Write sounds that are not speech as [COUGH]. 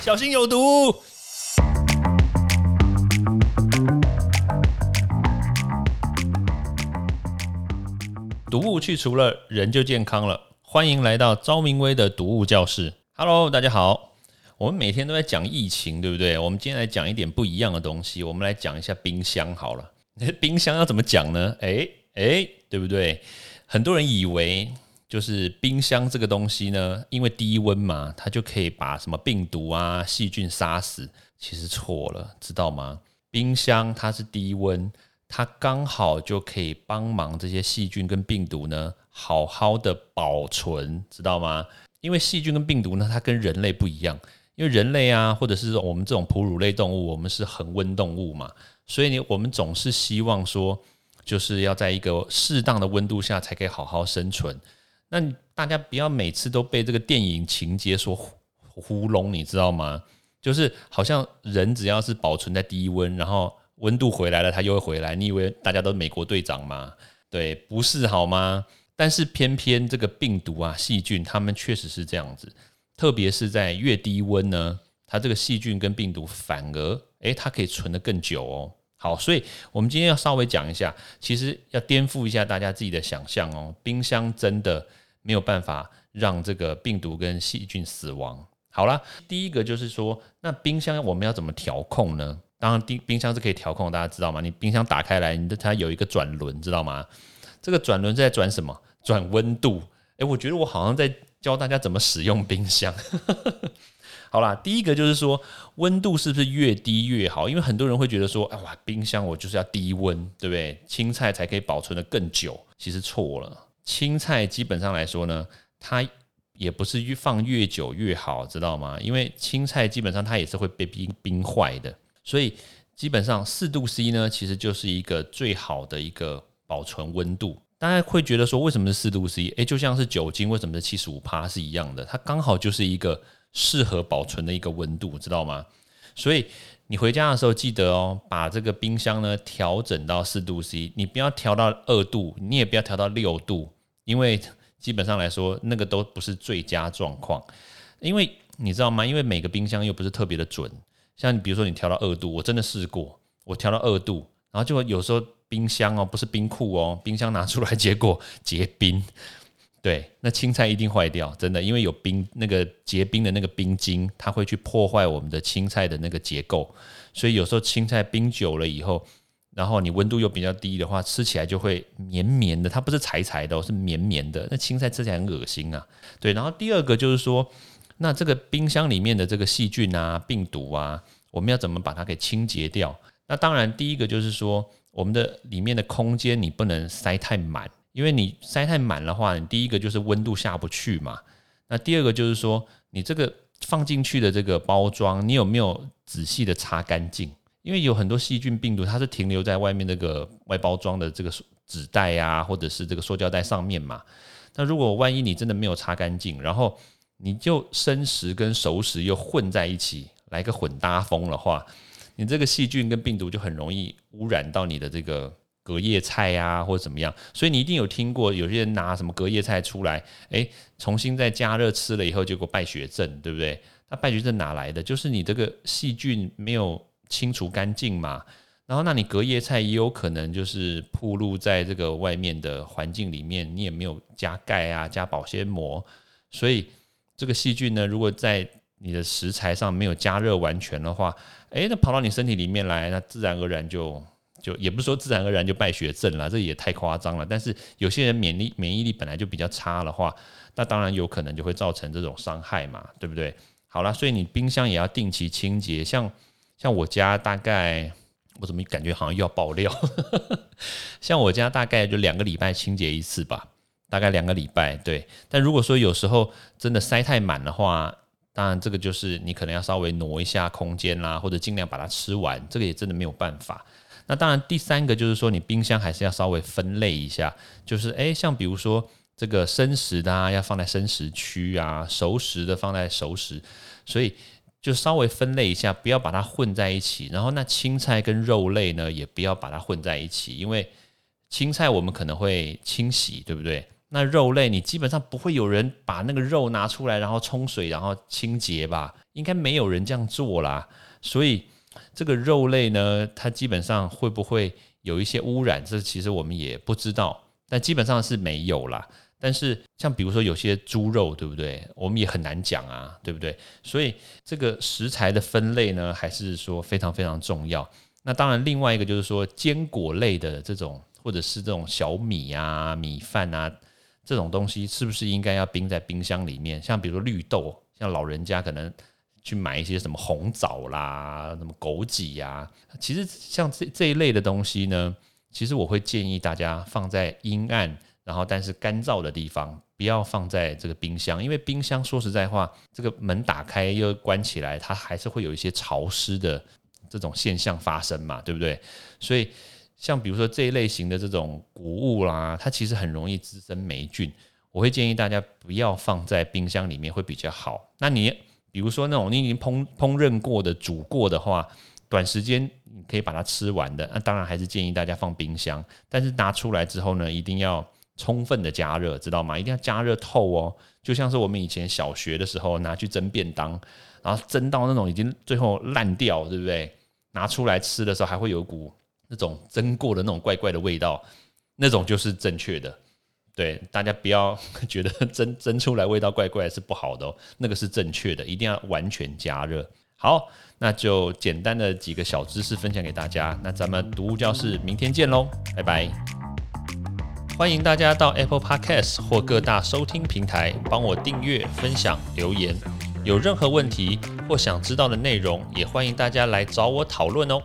小心有毒。毒物去除了，人就健康了。欢迎来到昭明威的毒物教室。Hello，大家好。我们每天都在讲疫情，对不对？我们今天来讲一点不一样的东西。我们来讲一下冰箱好了。[LAUGHS] 冰箱要怎么讲呢？哎哎，对不对？很多人以为就是冰箱这个东西呢，因为低温嘛，它就可以把什么病毒啊、细菌杀死。其实错了，知道吗？冰箱它是低温。它刚好就可以帮忙这些细菌跟病毒呢，好好的保存，知道吗？因为细菌跟病毒呢，它跟人类不一样，因为人类啊，或者是我们这种哺乳类动物，我们是恒温动物嘛，所以呢，我们总是希望说，就是要在一个适当的温度下才可以好好生存。那大家不要每次都被这个电影情节所糊弄，你知道吗？就是好像人只要是保存在低温，然后。温度回来了，它又会回来。你以为大家都美国队长吗？对，不是好吗？但是偏偏这个病毒啊、细菌，它们确实是这样子。特别是在越低温呢，它这个细菌跟病毒反而，诶，它可以存得更久哦。好，所以我们今天要稍微讲一下，其实要颠覆一下大家自己的想象哦。冰箱真的没有办法让这个病毒跟细菌死亡。好了，第一个就是说，那冰箱我们要怎么调控呢？当然，冰冰箱是可以调控，大家知道吗？你冰箱打开来，你的它有一个转轮，知道吗？这个转轮在转什么？转温度。诶，我觉得我好像在教大家怎么使用冰箱。[LAUGHS] 好啦，第一个就是说，温度是不是越低越好？因为很多人会觉得说，哎哇，冰箱我就是要低温，对不对？青菜才可以保存的更久。其实错了，青菜基本上来说呢，它也不是越放越久越好，知道吗？因为青菜基本上它也是会被冰冰坏的。所以基本上四度 C 呢，其实就是一个最好的一个保存温度。大家会觉得说，为什么是四度 C？诶，就像是酒精为什么是七十五帕是一样的，它刚好就是一个适合保存的一个温度，知道吗？所以你回家的时候记得哦，把这个冰箱呢调整到四度 C，你不要调到二度，你也不要调到六度，因为基本上来说，那个都不是最佳状况。因为你知道吗？因为每个冰箱又不是特别的准。像你比如说你调到二度，我真的试过，我调到二度，然后就有时候冰箱哦，不是冰库哦，冰箱拿出来结果 [LAUGHS] 结冰，对，那青菜一定坏掉，真的，因为有冰那个结冰的那个冰晶，它会去破坏我们的青菜的那个结构，所以有时候青菜冰久了以后，然后你温度又比较低的话，吃起来就会绵绵的，它不是柴柴的，是绵绵的，那青菜吃起来很恶心啊。对，然后第二个就是说。那这个冰箱里面的这个细菌啊、病毒啊，我们要怎么把它给清洁掉？那当然，第一个就是说，我们的里面的空间你不能塞太满，因为你塞太满的话，你第一个就是温度下不去嘛。那第二个就是说，你这个放进去的这个包装，你有没有仔细的擦干净？因为有很多细菌、病毒，它是停留在外面那个外包装的这个纸袋啊，或者是这个塑胶袋上面嘛。那如果万一你真的没有擦干净，然后你就生食跟熟食又混在一起，来个混搭风的话，你这个细菌跟病毒就很容易污染到你的这个隔夜菜呀，或者怎么样。所以你一定有听过有些人拿什么隔夜菜出来，诶，重新再加热吃了以后，结果败血症，对不对？那败血症哪来的？就是你这个细菌没有清除干净嘛。然后，那你隔夜菜也有可能就是暴露在这个外面的环境里面，你也没有加钙啊，加保鲜膜，所以。这个细菌呢，如果在你的食材上没有加热完全的话，诶，那跑到你身体里面来，那自然而然就就也不是说自然而然就败血症了，这也太夸张了。但是有些人免疫免疫力本来就比较差的话，那当然有可能就会造成这种伤害嘛，对不对？好了，所以你冰箱也要定期清洁，像像我家大概我怎么感觉好像又要爆料，[LAUGHS] 像我家大概就两个礼拜清洁一次吧。大概两个礼拜，对。但如果说有时候真的塞太满的话，当然这个就是你可能要稍微挪一下空间啦，或者尽量把它吃完，这个也真的没有办法。那当然第三个就是说，你冰箱还是要稍微分类一下，就是诶，像比如说这个生食的啊，要放在生食区啊，熟食的放在熟食，所以就稍微分类一下，不要把它混在一起。然后那青菜跟肉类呢，也不要把它混在一起，因为青菜我们可能会 [LAUGHS] 清洗，对不对？那肉类你基本上不会有人把那个肉拿出来，然后冲水，然后清洁吧？应该没有人这样做啦。所以这个肉类呢，它基本上会不会有一些污染？这其实我们也不知道，但基本上是没有啦。但是像比如说有些猪肉，对不对？我们也很难讲啊，对不对？所以这个食材的分类呢，还是说非常非常重要。那当然，另外一个就是说坚果类的这种，或者是这种小米啊、米饭啊这种东西，是不是应该要冰在冰箱里面？像比如说绿豆，像老人家可能去买一些什么红枣啦、什么枸杞呀，其实像这这一类的东西呢，其实我会建议大家放在阴暗。然后，但是干燥的地方不要放在这个冰箱，因为冰箱说实在话，这个门打开又关起来，它还是会有一些潮湿的这种现象发生嘛，对不对？所以，像比如说这一类型的这种谷物啦，它其实很容易滋生霉菌，我会建议大家不要放在冰箱里面会比较好。那你比如说那种你已经烹烹饪过的、煮过的话，短时间你可以把它吃完的，那当然还是建议大家放冰箱。但是拿出来之后呢，一定要。充分的加热，知道吗？一定要加热透哦，就像是我们以前小学的时候拿去蒸便当，然后蒸到那种已经最后烂掉，对不对？拿出来吃的时候还会有股那种蒸过的那种怪怪的味道，那种就是正确的。对，大家不要觉得 [LAUGHS] 蒸蒸出来味道怪怪是不好的哦，那个是正确的，一定要完全加热。好，那就简单的几个小知识分享给大家，那咱们读物教室明天见喽，拜拜。欢迎大家到 Apple Podcast 或各大收听平台帮我订阅、分享、留言。有任何问题或想知道的内容，也欢迎大家来找我讨论哦。